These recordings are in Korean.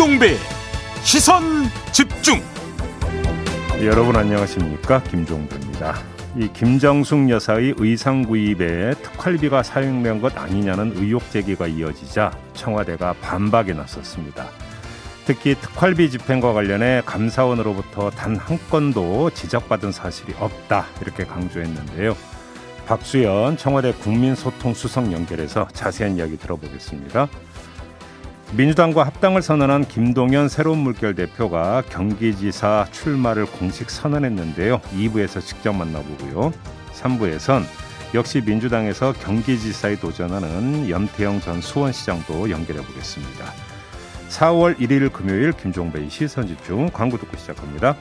김종배 시선 집중 여러분 안녕하십니까 김종배입니다. 이 김정숙 여사의 의상 구입에 특활비가 사용된 것 아니냐는 의혹 제기가 이어지자 청와대가 반박에 나섰습니다. 특히 특활비 집행과 관련해 감사원으로부터 단 한 건도 지적받은 사실이 없다 이렇게 강조했는데요. 박수현 청와대 국민소통수석 연결해서 자세한 이야기 들어보겠습니다. 민주당과 합당을 선언한 김동연 새로운 물결 대표가 경기지사 출마를 공식 선언했는데요. 2부에서 직접 만나보고요. 3부에선 역시 민주당에서 경기지사에 도전하는 염태영 전 수원시장도 연결해 보겠습니다. 4월 1일 금요일 김종배의 시선집중 광고 듣고 시작합니다.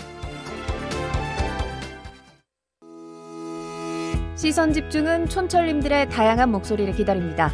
시선 집중은 촌철님들의 다양한 목소리를 기다립니다.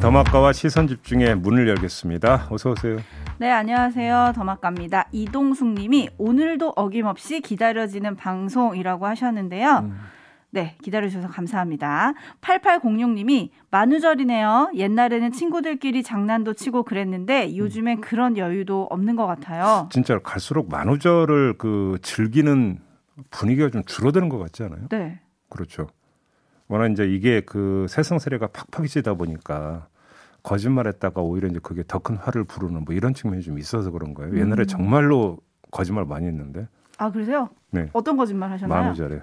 더마카와 시선 집중의 문을 열겠습니다. 어서 오세요. 네, 안녕하세요. 더마카입니다. 이동숙 님이 오늘도 어김없이 기다려지는 방송이라고 하셨는데요. 음. 네, 기다려주셔서 감사합니다. 8806님이 만우절이네요. 옛날에는 친구들끼리 장난도 치고 그랬는데 요즘엔 음. 그런 여유도 없는 것 같아요. 진짜 갈수록 만우절을 그 즐기는 분위기가 좀 줄어드는 것 같지 않아요? 네. 그렇죠. 워낙 이제 이게 그 세상 세례가 팍팍해지다 보니까 거짓말했다가 오히려 이제 그게 더 큰 화를 부르는 뭐 이런 측면이 좀 있어서 그런 거예요. 옛날에 음. 정말로 거짓말 많이 했는데. 아 그러세요? 네. 어떤 거짓말 하셨나요? 만우절에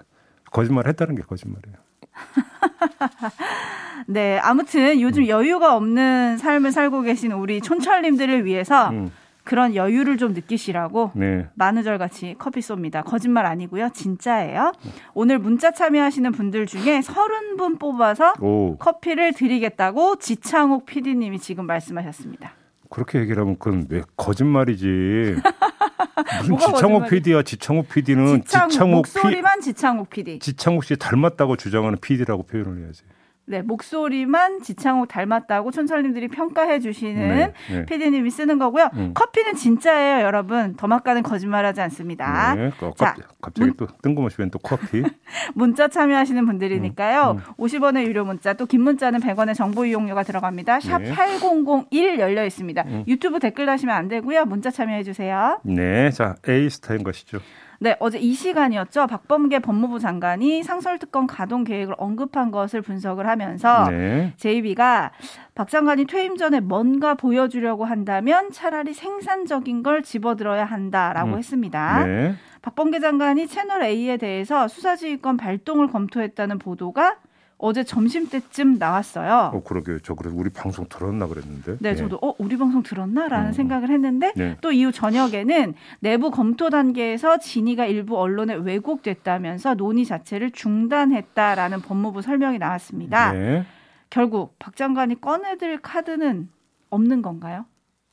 거짓말 했다는 게 거짓말이에요. 네, 아무튼 요즘 음. 여유가 없는 삶을 살고 계신 우리 촌철님들을 위해서 음. 그런 여유를 좀 느끼시라고 네. 만우절 같이 커피 쏩니다. 거짓말 아니고요. 진짜예요. 오늘 문자 참여하시는 분들 중에 30분 뽑아서 오. 커피를 드리겠다고 지창욱 PD님이 지금 말씀하셨습니다. 그렇게 얘기를 하면 그건 왜 거짓말이지. 무슨 지창욱 PD야? 지창욱 PD는 지창욱, 지창욱 목소리만 피, 지창욱 PD. 지창욱 씨 닮았다고 주장하는 PD라고 표현을 해야지. 네, 목소리만 지창욱 닮았다고 촌철님들이 평가해 주시는 네, 네. PD님이 쓰는 거고요. 음. 커피는 진짜예요, 여러분. 더마카는 거짓말하지 않습니다. 네, 그, 자, 갑자기 문, 또 뜬금없이 웬 또 커피. 문자 참여하시는 분들이니까요. 음, 음. 50원의 유료 문자, 또 긴 문자는 100원의 정보 이용료가 들어갑니다. 샵8001 열려 있습니다. 음. 유튜브 댓글 다시면 안 되고요. 문자 참여해 주세요. 네, 자 A 스타인 것이죠. 네, 어제 이 시간이었죠. 박범계 법무부 장관이 상설특검 가동 계획을 언급한 것을 분석을 하면서 네. JB가 박 장관이 퇴임 전에 뭔가 보여주려고 한다면 차라리 생산적인 걸 집어들어야 한다라고 음. 했습니다. 네. 박범계 장관이 채널 A에 대해서 수사지휘권 발동을 검토했다는 보도가 어제 점심 때쯤 나왔어요. 어, 그러게요. 저 그래서 우리 방송 들었나 그랬는데. 네, 네. 저도 어 우리 방송 들었나라는 음. 생각을 했는데 네. 또 이후 저녁에는 내부 검토 단계에서 진위가 일부 언론에 왜곡됐다면서 논의 자체를 중단했다라는 법무부 설명이 나왔습니다. 네. 결국 박 장관이 꺼내들 카드는 없는 건가요?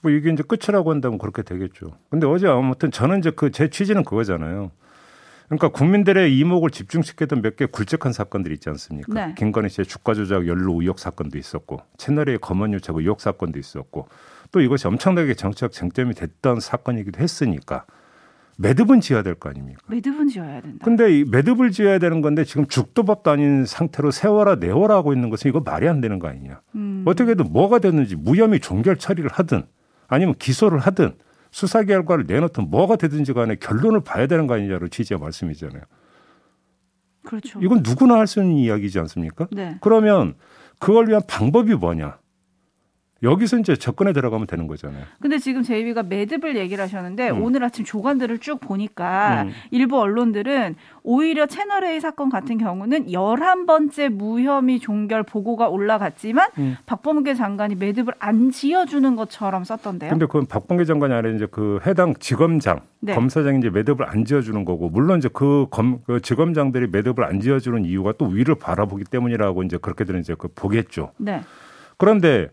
뭐 이게 이제 끝이라고 한다면 그렇게 되겠죠. 근데 어제 아무튼 저는 이제 그 제 취지는 그거잖아요. 그러니까 국민들의 이목을 집중시켰던 몇 개 굵직한 사건들이 있지 않습니까? 네. 김건희 씨의 주가 조작 연루 의혹 사건도 있었고 채널의 검언 유착 의혹 사건도 있었고 또 이것이 엄청나게 정치적 쟁점이 됐던 사건이기도 했으니까 매듭은 지어야 될 거 아닙니까? 매듭은 지어야 된다. 근데 이 매듭을 지어야 되는 건데 지금 죽도 밥도 아닌 상태로 세워라 내워라 하고 있는 것은 이거 말이 안 되는 거 아니냐. 음. 어떻게든 뭐가 됐는지 무혐의 종결 처리를 하든 아니면 기소를 하든 수사 결과를 내놓든 뭐가 되든지 간에 결론을 봐야 되는 거 아니냐로 취지의 말씀이잖아요. 그렇죠. 이건 누구나 할 수 있는 이야기지 않습니까? 네. 그러면 그걸 위한 방법이 뭐냐? 여기서 이제 접근에 들어가면 되는 거잖아요. 근데 지금 제이비가 매듭을 얘기를 하셨는데 음. 오늘 아침 조간들을 쭉 보니까 음. 일부 언론들은 오히려 채널 A 사건 같은 경우는 11번째 무혐의 종결 보고가 올라갔지만 음. 박범계 장관이 매듭을 안 지어 주는 것처럼 썼던데요. 근데 그건 박범계 장관이 아니라 이제 그 해당 지검장, 네. 검사장이 이제 매듭을 안 지어 주는 거고 물론 이제 그, 검, 그 지검장들이 매듭을 안 지어 주는 이유가 또 위를 바라보기 때문이라고 이제 그렇게들은 이제 그 보겠죠. 네. 그런데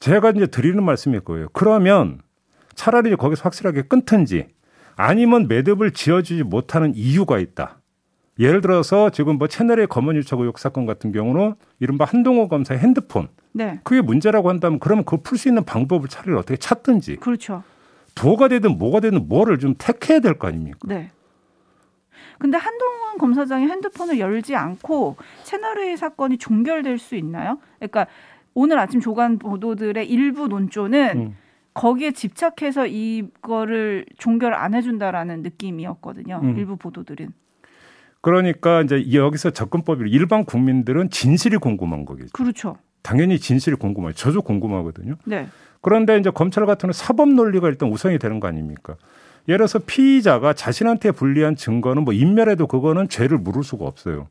제가 이제 드리는 말씀일 거예요. 그러면 차라리 거기서 확실하게 끊든지 아니면 매듭을 지어주지 못하는 이유가 있다. 예를 들어서 지금 뭐 채널의 검언 유착 의혹 사건 같은 경우는 이른바 한동호 검사의 핸드폰. 네. 그게 문제라고 한다면 그러면 그걸 풀 수 있는 방법을 차라리 어떻게 찾든지. 그렇죠. 도가 되든 뭐가 되든 뭐를 좀 택해야 될 거 아닙니까? 네. 근데 한동훈 검사장이 핸드폰을 열지 않고 채널A 사건이 종결될 수 있나요? 그러니까 오늘 아침 조간 보도들의 일부 논조는 음. 거기에 집착해서 이거를 종결 안 해준다라는 느낌이었거든요. 음. 일부 보도들은. 그러니까 이제 여기서 접근법이 일반 국민들은 진실이 궁금한 거겠죠. 그렇죠. 당연히 진실이 궁금해요. 저도 궁금하거든요. 네. 그런데 이제 검찰 같은 경우 사법 논리가 일단 우선이 되는 거 아닙니까? 예를 들어서 피의자가 자신한테 불리한 증거는 뭐 인멸해도 그거는 죄를 물을 수가 없어요.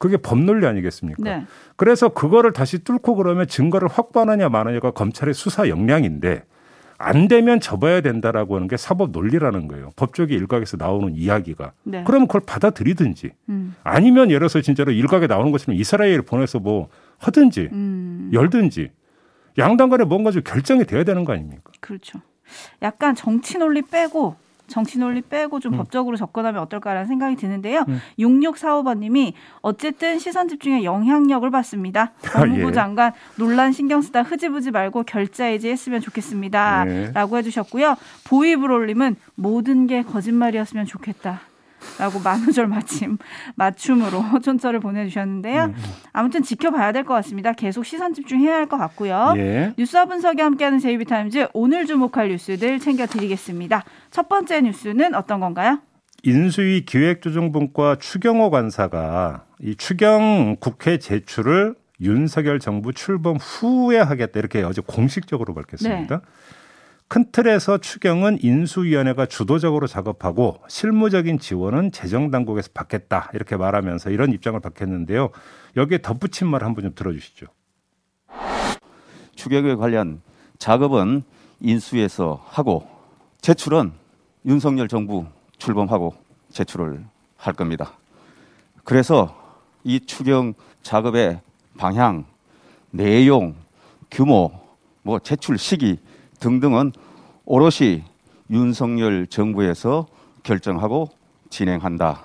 그게 법논리 아니겠습니까? 네. 그래서 그거를 다시 뚫고 그러면 증거를 확보하느냐 마느냐가 검찰의 수사 역량인데 안 되면 접어야 된다라고 하는 게 사법 논리라는 거예요. 법조계 일각에서 나오는 이야기가. 네. 그러면 그걸 받아들이든지 음. 아니면 예를 들어서 진짜로 일각에 나오는 것처럼 이스라엘 보내서 뭐 하든지 음. 열든지 양당 간에 뭔가 좀 결정이 돼야 되는 거 아닙니까? 그렇죠. 약간 정치 논리 빼고 정치 논리 빼고 좀 음. 법적으로 접근하면 어떨까라는 생각이 드는데요. 음. 6645번님이 어쨌든 시선 집중에 영향력을 받습니다. 법무부 아, 예. 장관 논란 신경 쓰다 흐지부지 말고 결자해지 했으면 좋겠습니다. 예. 라고 해주셨고요. 보이브롤님은 모든 게 거짓말이었으면 좋겠다. 라고 만우절 맞춤, 맞춤으로 촌철을 보내주셨는데요. 음. 아무튼 지켜봐야 될 것 같습니다. 계속 시선 집중해야 할 것 같고요. 예. 뉴스와 분석이 함께하는 제이비타임즈 오늘 주목할 뉴스들 챙겨드리겠습니다. 첫 번째 뉴스는 어떤 건가요? 인수위 기획조정분과 추경호 관사가 이 추경 국회 제출을 윤석열 정부 출범 후에 하겠다 이렇게 어제 공식적으로 밝혔습니다. 네. 큰 틀에서 추경은 인수위원회가 주도적으로 작업하고 실무적인 지원은 재정당국에서 받겠다 이렇게 말하면서 이런 입장을 밝혔는데요. 여기에 덧붙인 말 한번 좀 들어주시죠. 추경에 관련 작업은 인수위에서 하고 제출은 윤석열 정부 출범하고 제출을 할 겁니다. 그래서 이 추경 작업의 방향, 내용, 규모, 뭐 제출 시기 등등은 오롯이 윤석열 정부에서 결정하고 진행한다.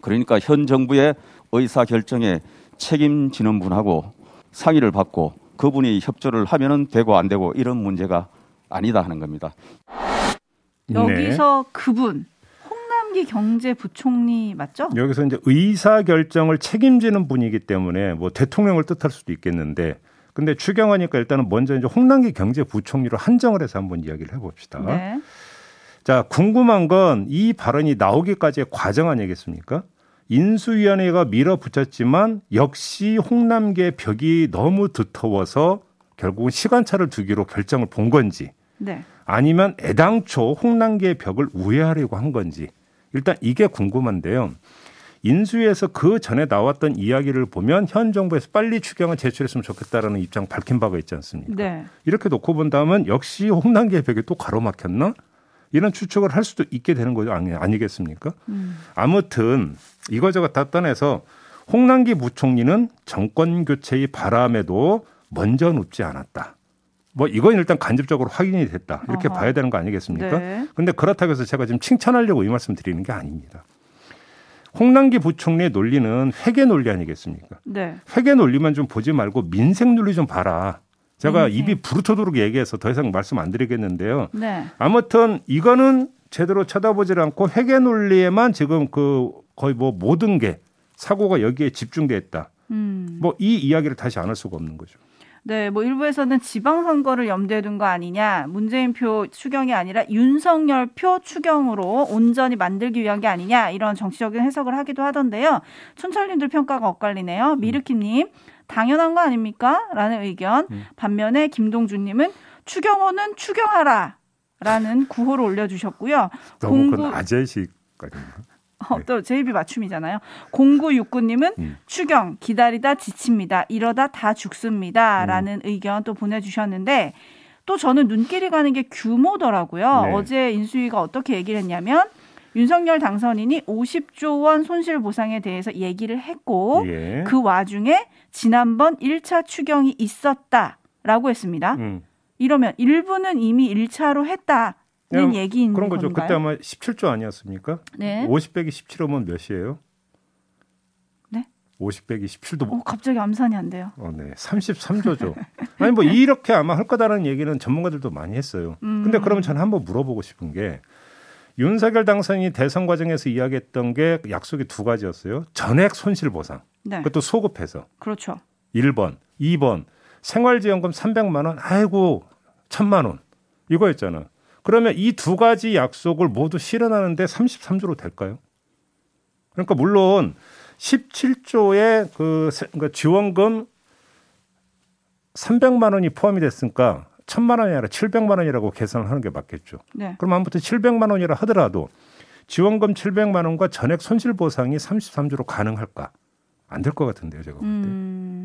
그러니까 현 정부의 의사 결정에 책임지는 분하고 상의를 받고 그분이 협조를 하면은 되고 안 되고 이런 문제가 아니다 하는 겁니다. 여기서 네. 그분 홍남기 경제부총리 맞죠? 여기서 이제 의사 결정을 책임지는 분이기 때문에 뭐 대통령을 뜻할 수도 있겠는데 근데 추경하니까 일단은 먼저 이제 홍남기 경제부총리로 한정을 해서 한번 이야기를 해봅시다. 네. 자, 궁금한 건 이 발언이 나오기까지의 과정 아니겠습니까? 인수위원회가 밀어붙였지만 역시 홍남기의 벽이 너무 두터워서 결국은 시간차를 두기로 결정을 본 건지 네. 아니면 애당초 홍남기의 벽을 우회하려고 한 건지 일단 이게 궁금한데요. 인수위에서 그 전에 나왔던 이야기를 보면 현 정부에서 빨리 추경을 제출했으면 좋겠다라는 입장 밝힌 바가 있지 않습니까? 네. 이렇게 놓고 본다면 역시 홍남기 벽이 또 가로막혔나? 이런 추측을 할 수도 있게 되는 거죠. 아니, 아니겠습니까? 음. 아무튼 이거저거 다 떠나서 홍남기 부총리는 정권 교체의 바람에도 먼저 눕지 않았다. 뭐 이건 일단 간접적으로 확인이 됐다. 이렇게 어허. 봐야 되는 거 아니겠습니까? 네. 근데 그렇다고 해서 제가 지금 칭찬하려고 이 말씀 드리는 게 아닙니다. 홍남기 부총리의 논리는 회계 논리 아니겠습니까? 네. 회계 논리만 좀 보지 말고 민생 논리 좀 봐라. 제가 음, 입이 부르터도록 얘기해서 더 이상 말씀 안 드리겠는데요. 네. 아무튼 이거는 제대로 쳐다보지 않고 회계 논리에만 지금 그 거의 뭐 모든 게 사고가 여기에 집중돼 있다. 음. 뭐이 이야기를 다시 안 할 수가 없는 거죠. 네, 뭐 일부에서는 지방선거를 염두에 둔 거 아니냐, 문재인 표 추경이 아니라 윤석열 표 추경으로 온전히 만들기 위한 게 아니냐 이런 정치적인 해석을 하기도 하던데요. 촌철님들 평가가 엇갈리네요. 음. 미르킴님 당연한 거 아닙니까? 라는 의견. 음. 반면에 김동준님은 추경호는 추경하라. 라는 구호를 올려주셨고요. 너무 공구... 아재식 아닌가? 어, 또 제이비 맞춤이잖아요. 0969님은 음. 추경 기다리다 지칩니다. 이러다 다 죽습니다. 음. 라는 의견 또 보내주셨는데 또 저는 눈길이 가는 게 규모더라고요. 네. 어제 인수위가 어떻게 얘기를 했냐면 윤석열 당선인이 50조 원 손실 보상에 대해서 얘기를 했고 예. 그 와중에 지난번 1차 추경이 있었다라고 했습니다. 음. 이러면 일부는 이미 1차로 했다. 얘기인 그런 거죠. 건가요? 그때 아마 17조 아니었습니까? 네. 50 빼기 17호면 몇이에요? 네? 50 빼기 17도. 어, 갑자기 암산이 안 돼요. 어, 네. 33조죠. 아니 뭐 이렇게 아마 할 거다라는 얘기는 전문가들도 많이 했어요. 음. 근데 그러면 저는 한번 물어보고 싶은 게 윤석열 당선인이 대선 과정에서 이야기했던 게 약속이 두 가지였어요. 전액 손실 보상. 네. 그것도 소급해서. 그렇죠. 1번, 2번 생활지원금 300만 원. 아이고, 1000만 원. 이거였잖아. 그러면 이 두 가지 약속을 모두 실현하는데 33조로 될까요? 그러니까 물론 17조의 그 그러니까 지원금 300만 원이 포함이 됐으니까 1000만 원이 아니라 700만 원이라고 계산을 하는 게 맞겠죠. 네. 그럼 아무튼 700만 원이라 하더라도 지원금 700만 원과 전액 손실 보상이 33조로 가능할까? 안 될 것 같은데요, 제가 볼 때.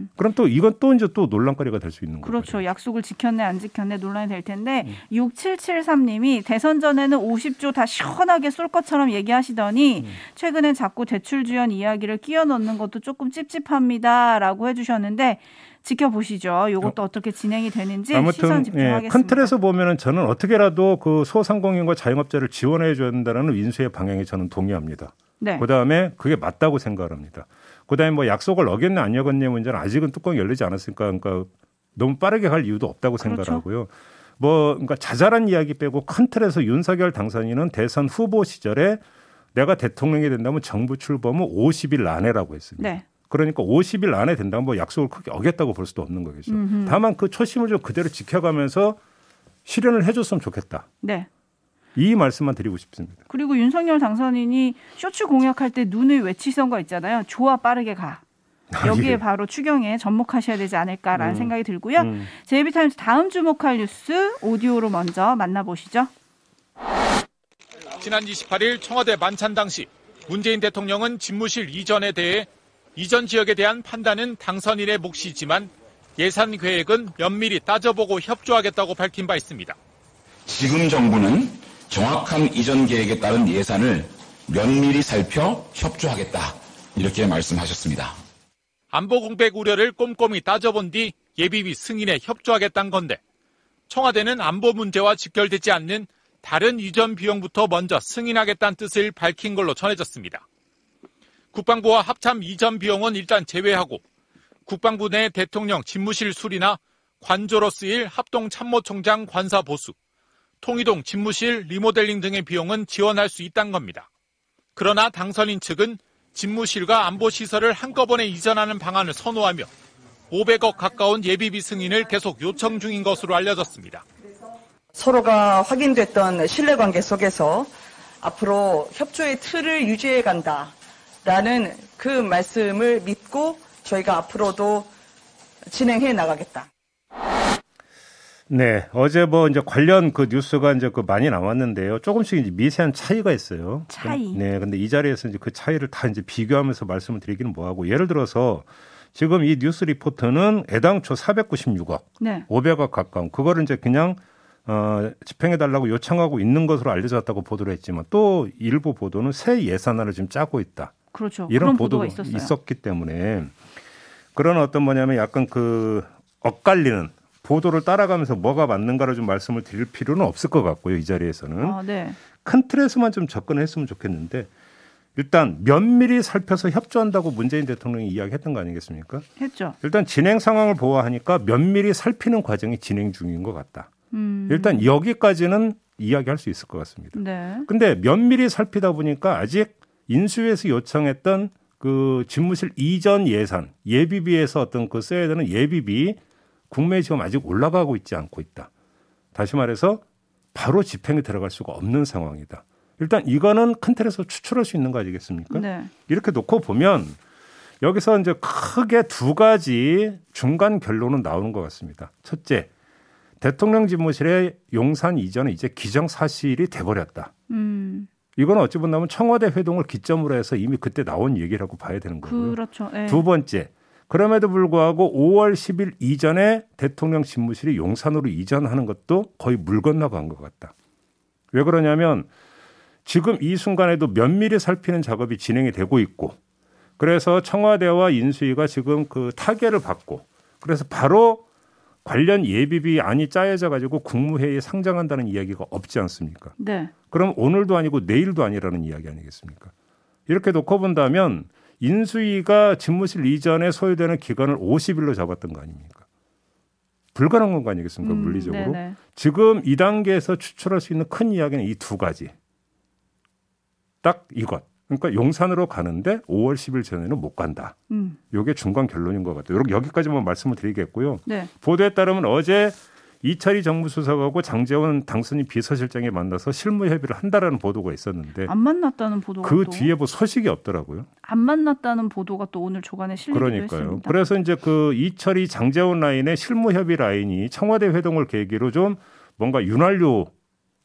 음. 그럼 또 이건 또 이제 또 논란거리가 될 수 있는 거죠. 그렇죠. 거예요. 약속을 지켰네 안 지켰네 논란이 될 텐데 음. 6773님이 대선 전에는 50조 다 시원하게 쏠 것처럼 얘기하시더니 음. 최근엔 자꾸 대출 주연 이야기를 끼워 넣는 것도 조금 찝찝합니다라고 해주셨는데 지켜보시죠. 이것도 어. 떻게 진행이 되는지 아무튼, 시선 집중하겠습니다. 예, 큰 틀에서 보면은 저는 어떻게라도 그 소상공인과 자영업자를 지원해 줘야 된다는 인수의 방향에 저는 동의합니다. 네. 그다음에 그게 맞다고 생각합니다. 그다음에 뭐 약속을 어겼냐 안 어겼냐 문제는 아직은 뚜껑이 열리지 않았으니까 그러니까 너무 빠르게 갈 이유도 없다고 그렇죠. 생각하고요. 뭐 그러니까 자잘한 이야기 빼고 큰 틀에서 윤석열 당선인은 대선 후보 시절에 내가 대통령이 된다면 정부 출범은 50일 안에라고 했습니다. 네. 그러니까 50일 안에 된다면 뭐 약속을 크게 어겼다고 볼 수도 없는 거겠죠. 음흠. 다만 그 초심을 좀 그대로 지켜가면서 실현을 해줬으면 좋겠다. 네. 이 말씀만 드리고 싶습니다. 그리고 윤석열 당선인이 쇼츠 공약할 때 눈을 외치던 거 있잖아요. 좋아 빠르게 가. 아, 여기에 예. 바로 추경에 접목하셔야 되지 않을까라는 음. 생각이 들고요. 음. 제이비타임즈 다음 주목할 뉴스 오디오로 먼저 만나보시죠. 지난 28일 청와대 만찬 당시 문재인 대통령은 집무실 이전에 대해 이전 지역에 대한 판단은 당선인의 몫이지만 예산 계획은 면밀히 따져보고 협조하겠다고 밝힌 바 있습니다. 지금 정부는 정확한 이전 계획에 따른 예산을 면밀히 살펴 협조하겠다. 이렇게 말씀하셨습니다. 안보 공백 우려를 꼼꼼히 따져본 뒤 예비비 승인에 협조하겠다는 건데 청와대는 안보 문제와 직결되지 않는 다른 이전 비용부터 먼저 승인하겠다는 뜻을 밝힌 걸로 전해졌습니다. 국방부와 합참 이전 비용은 일단 제외하고 국방부 내 대통령 집무실 수리나 관조로 쓰일 합동 참모총장 관사 보수, 통이동 집무실 리모델링 등의 비용은 지원할 수 있다는 겁니다. 그러나 당선인 측은 집무실과 안보시설을 한꺼번에 이전하는 방안을 선호하며 500억 가까운 예비비 승인을 계속 요청 중인 것으로 알려졌습니다. 서로가 확인됐던 신뢰관계 속에서 앞으로 협조의 틀을 유지해 간다라는 그 말씀을 믿고 저희가 앞으로도 진행해 나가겠다. 네, 어제 뭐 이제 관련 그 뉴스가 이제 그 많이 나왔는데요. 조금씩 이제 미세한 차이가 있어요. 차이. 네, 근데 이 자리에서 이제 그 차이를 다 이제 비교하면서 말씀을 드리기는 뭐하고 예를 들어서 지금 이 뉴스 리포트는 애당초 496억, 네. 500억 가까운 그거를 이제 그냥 어, 집행해 달라고 요청하고 있는 것으로 알려졌다고 보도를 했지만 또 일부 보도는 새 예산안을 지금 짜고 있다. 그렇죠. 이런 보도가 있었기 때문에 그런 어떤 뭐냐면 약간 그 엇갈리는 보도를 따라가면서 뭐가 맞는가를 좀 말씀을 드릴 필요는 없을 것 같고요. 이 자리에서는 아, 네. 큰 틀에서만 좀 접근했으면 좋겠는데 일단 면밀히 살펴서 협조한다고 문재인 대통령이 이야기했던 거 아니겠습니까? 했죠. 일단 진행 상황을 보아하니까 면밀히 살피는 과정이 진행 중인 것 같다. 음. 일단 여기까지는 이야기할 수 있을 것 같습니다. 네. 근데 면밀히 살피다 보니까 아직 인수위에서 요청했던 그 집무실 이전 예산 예비비에서 어떤 그 써야 되는 예비비 국내 지금 아직 올라가고 있지 않고 있다. 다시 말해서 바로 집행에 들어갈 수가 없는 상황이다. 일단 이거는 큰 틀에서 추출할 수 있는 거 아니겠습니까? 네. 이렇게 놓고 보면 여기서 이제 크게 두 가지 중간 결론은 나오는 것 같습니다. 첫째, 대통령 집무실의 용산 이전은 이제 기정 사실이 돼버렸다. 음. 이거는 어찌 본다면 청와대 회동을 기점으로 해서 이미 그때 나온 얘기라고 봐야 되는 거고요. 그렇죠. 네. 두 번째, 그럼에도 불구하고 5월 10일 이전에 대통령 집무실이 용산으로 이전하는 것도 거의 물 건너간 것 같다. 왜 그러냐면 지금 이 순간에도 면밀히 살피는 작업이 진행이 되고 있고 그래서 청와대와 인수위가 지금 그 타결을 받고 그래서 바로 관련 예비비 안이 짜여져 가지고 국무회의에 상정한다는 이야기가 없지 않습니까? 네. 그럼 오늘도 아니고 내일도 아니라는 이야기 아니겠습니까? 이렇게 놓고 본다면 인수위가 집무실 이전에 소요되는 기간을 50일로 잡았던 거 아닙니까? 불가능한 거 아니겠습니까? 음, 물리적으로. 네네. 지금 이 단계에서 추출할 수 있는 큰 이야기는 이 두 가지. 딱 이것. 그러니까 용산으로 가는데 5월 10일 전에는 못 간다. 음. 이게 중간 결론인 것 같아요. 여기까지만 말씀을 드리겠고요. 네. 보도에 따르면 어제 이철희 정부 수석하고 장재원 당선인 비서실장이 만나서 실무 협의를 한다라는 보도가 있었는데 안 만났다는 보도가 그 또. 뒤에 뭐 소식이 없더라고요. 안 만났다는 보도가 또 오늘 조간에 실리기도 그러니까요. 했습니다. 그래서 이제 그 이철희 장재원 라인의 실무 협의 라인이 청와대 회동을 계기로 좀 뭔가 윤활유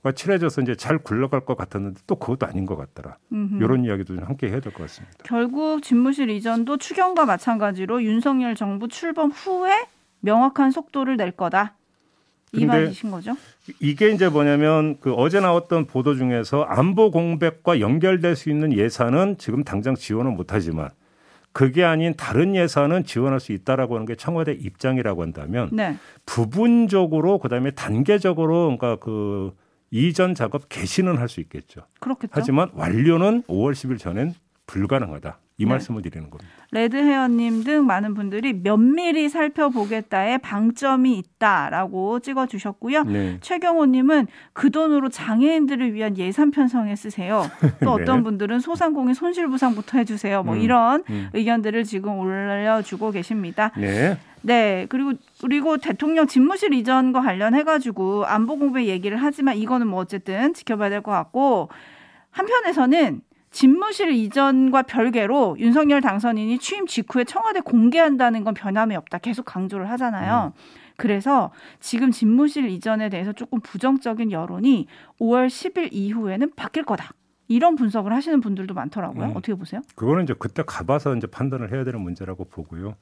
가 칠해져서 이제 잘 굴러갈 것 같았는데 또 그것도 아닌 것 같더라. 음흠. 이런 이야기도 좀 함께 해야 될 것 같습니다. 결국 집무실 이전도 추경과 마찬가지로 윤석열 정부 출범 후에 명확한 속도를 낼 거다. 이 말이신 거죠? 이게 이제 뭐냐면 그 어제 나왔던 보도 중에서 안보 공백과 연결될 수 있는 예산은 지금 당장 지원을 못하지만 그게 아닌 다른 예산은 지원할 수 있다라고 하는 게 청와대 입장이라고 한다면 네. 부분적으로 그다음에 단계적으로 그러니까 그 이전 작업 개시는 할 수 있겠죠. 그렇겠죠. 하지만 완료는 5월 10일 전엔 불가능하다. 이 네. 말씀을 드리는 겁니다. 레드헤어님 등 많은 분들이 면밀히 살펴보겠다에 방점이 있다라고 찍어주셨고요. 네. 최경호님은 그 돈으로 장애인들을 위한 예산 편성에 쓰세요. 또 어떤 네. 분들은 소상공인 손실보상부터 해주세요. 뭐 음, 이런 음. 의견들을 지금 올려주고 계십니다. 네. 네, 그리고 그리고 대통령 집무실 이전과 관련해 가지고 안보 공백 얘기를 하지만 이거는 뭐 어쨌든 지켜봐야 될 것 같고 한편에서는 집무실 이전과 별개로 윤석열 당선인이 취임 직후에 청와대 공개한다는 건 변함이 없다. 계속 강조를 하잖아요. 음. 그래서 지금 집무실 이전에 대해서 조금 부정적인 여론이 5월 10일 이후에는 바뀔 거다. 이런 분석을 하시는 분들도 많더라고요. 음. 어떻게 보세요? 그거는 이제 그때 가봐서 이제 판단을 해야 되는 문제라고 보고요.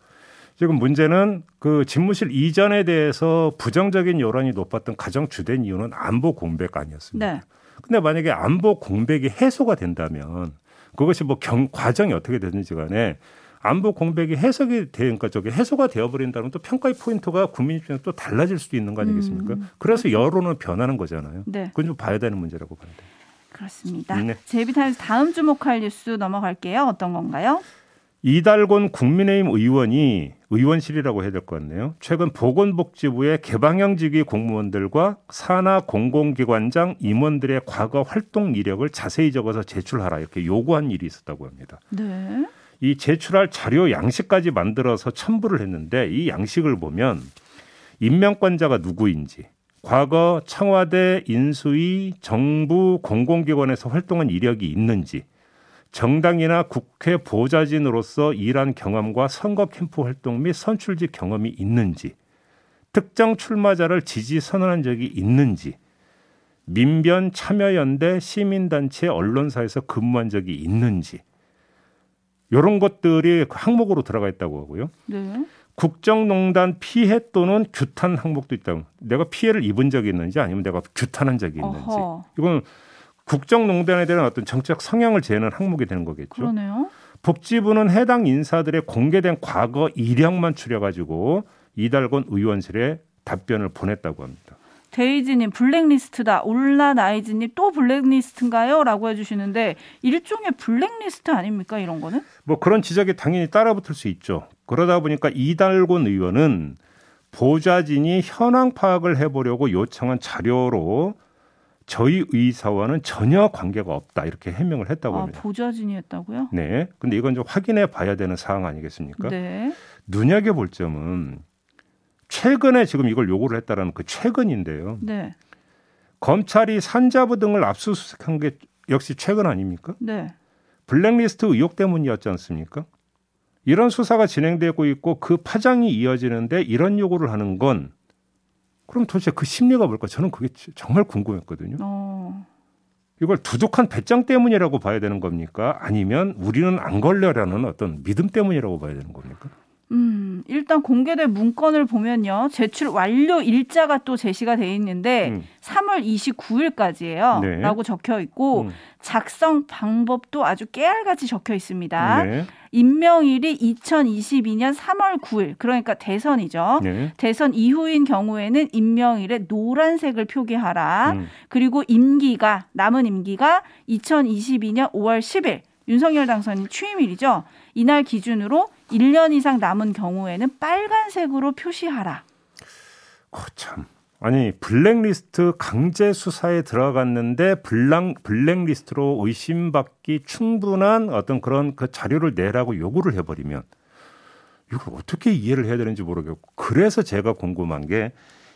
지금 문제는 그 집무실 이전에 대해서 부정적인 여론이 높았던 가장 주된 이유는 안보 공백 아니었습니다. 네. 근데 만약에 안보 공백이 해소가 된다면 그것이 뭐 경, 과정이 어떻게 되든지 간에 안보 공백이 해석이 되, 그러니까 저기 해소가 되어버린다면 또 평가의 포인트가 국민 입장에서 또 달라질 수도 있는 거 아니겠습니까? 음. 그래서 여론은 변하는 거잖아요. 네. 그건 좀 봐야 되는 문제라고 봐야 돼요. 그렇습니다. 네. 제비타임스 다음 주목할 뉴스 넘어갈게요. 어떤 건가요? 이달곤 국민의힘 의원이 의원실이라고 해야 될 것 같네요. 최근 보건복지부의 개방형직위 공무원들과 산하 공공기관장 임원들의 과거 활동 이력을 자세히 적어서 제출하라 이렇게 요구한 일이 있었다고 합니다. 네. 이 제출할 자료 양식까지 만들어서 첨부를 했는데 이 양식을 보면 임명권자가 누구인지, 과거 청와대 인수위 정부 공공기관에서 활동한 이력이 있는지, 정당이나 국회 보좌진으로서 일한 경험과 선거 캠프 활동 및 선출직 경험이 있는지, 특정 출마자를 지지 선언한 적이 있는지, 민변 참여연대 시민단체 언론사에서 근무한 적이 있는지, 이런 것들이 항목으로 들어가 있다고 하고요. 네. 국정농단 피해 또는 규탄 항목도 있다고. 내가 피해를 입은 적이 있는지 아니면 내가 규탄한 적이 있는지. 어허. 이건 국정농단에 대한 어떤 정책 성향을 재는 항목이 되는 거겠죠. 그러네요. 복지부는 해당 인사들의 공개된 과거 이력만 추려가지고 이달곤 의원실에 답변을 보냈다고 합니다. 데이지님 블랙리스트다. 올라나이즈님 또 블랙리스트인가요? 라고 해주시는데 일종의 블랙리스트 아닙니까 이런 거는? 뭐 그런 지적이 당연히 따라붙을 수 있죠. 그러다 보니까 이달곤 의원은 보좌진이 현황 파악을 해보려고 요청한 자료로 저희 의사와는 전혀 관계가 없다 이렇게 해명을 했다고 아, 합니다. 보좌진이 했다고요? 네. 근데 이건 좀 확인해 봐야 되는 사항 아니겠습니까? 네. 눈여겨 볼 점은 최근에 지금 이걸 요구를 했다라는 그 최근인데요. 네. 검찰이 산자부 등을 압수수색한 게 역시 최근 아닙니까? 네. 블랙리스트 의혹 때문이었지 않습니까? 이런 수사가 진행되고 있고 그 파장이 이어지는데 이런 요구를 하는 건 그럼 도대체 그 심리가 뭘까? 저는 그게 정말 궁금했거든요. 어. 이걸 두둑한 배짱 때문이라고 봐야 되는 겁니까? 아니면 우리는 안 걸려라는 어떤 믿음 때문이라고 봐야 되는 겁니까? 음, 일단 공개된 문건을 보면요. 제출 완료 일자가 또 제시가 돼 있는데 음. 3월 29일까지예요. 네. 라고 적혀 있고 음. 작성 방법도 아주 깨알같이 적혀 있습니다. 네. 임명일이 2022년 3월 9일. 그러니까 대선이죠. 네. 대선 이후인 경우에는 임명일에 노란색을 표기하라. 음. 그리고 임기가 남은 임기가 2022년 5월 10일. 윤석열 당선인 취임일이죠. 이날 기준으로 1년 이상 남은 경우에는 빨간색으로 표시하라. 거참. 아니 블랙리스트 강제 수사에 들어갔는데 블랑 블랙리스트로 의심받기 충분한 어떤 그런 그 자료를 내라고 요구를 해버리면 이걸 어떻게 이해를 해야 되는지 모르겠고 그래서 제가 궁금한 게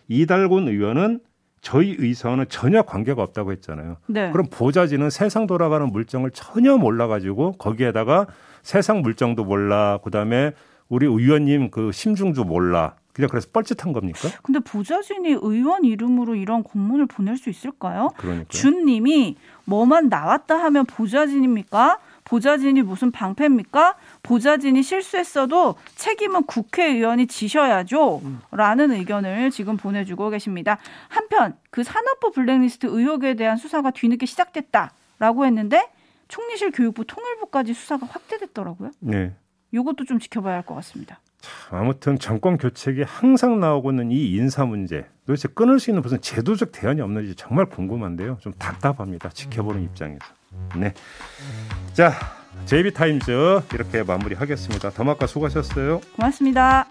이달곤 의원은 저희 의사와는 전혀 관계가 없다고 했잖아요. 네. 그럼 보좌진은 세상 돌아가는 물정을 전혀 몰라가지고 거기에다가 세상 물정도 몰라, 그 다음에 우리 의원님 그 심중도 몰라. 그냥 그래서 뻘짓한 겁니까? 근데 보좌진이 의원 이름으로 이런 공문을 보낼 수 있을까요? 그러니까 준님이 뭐만 나왔다 하면 보좌진입니까? 보좌진이 무슨 방패입니까? 보좌진이 실수했어도 책임은 국회의원이 지셔야죠. 라는 의견을 지금 보내주고 계십니다. 한편 그 산업부 블랙리스트 의혹에 대한 수사가 뒤늦게 시작됐다라고 했는데 총리실 교육부 통일부까지 수사가 확대됐더라고요. 네. 이것도 좀 지켜봐야 할 것 같습니다. 아무튼 정권 교체기 항상 나오고 있는 이 인사 문제 도대체 끊을 수 있는 무슨 제도적 대안이 없는지 정말 궁금한데요. 좀 답답합니다. 지켜보는 입장에서. 네. 자, JB 타임즈 이렇게 마무리하겠습니다. 더마카 수고하셨어요. 고맙습니다.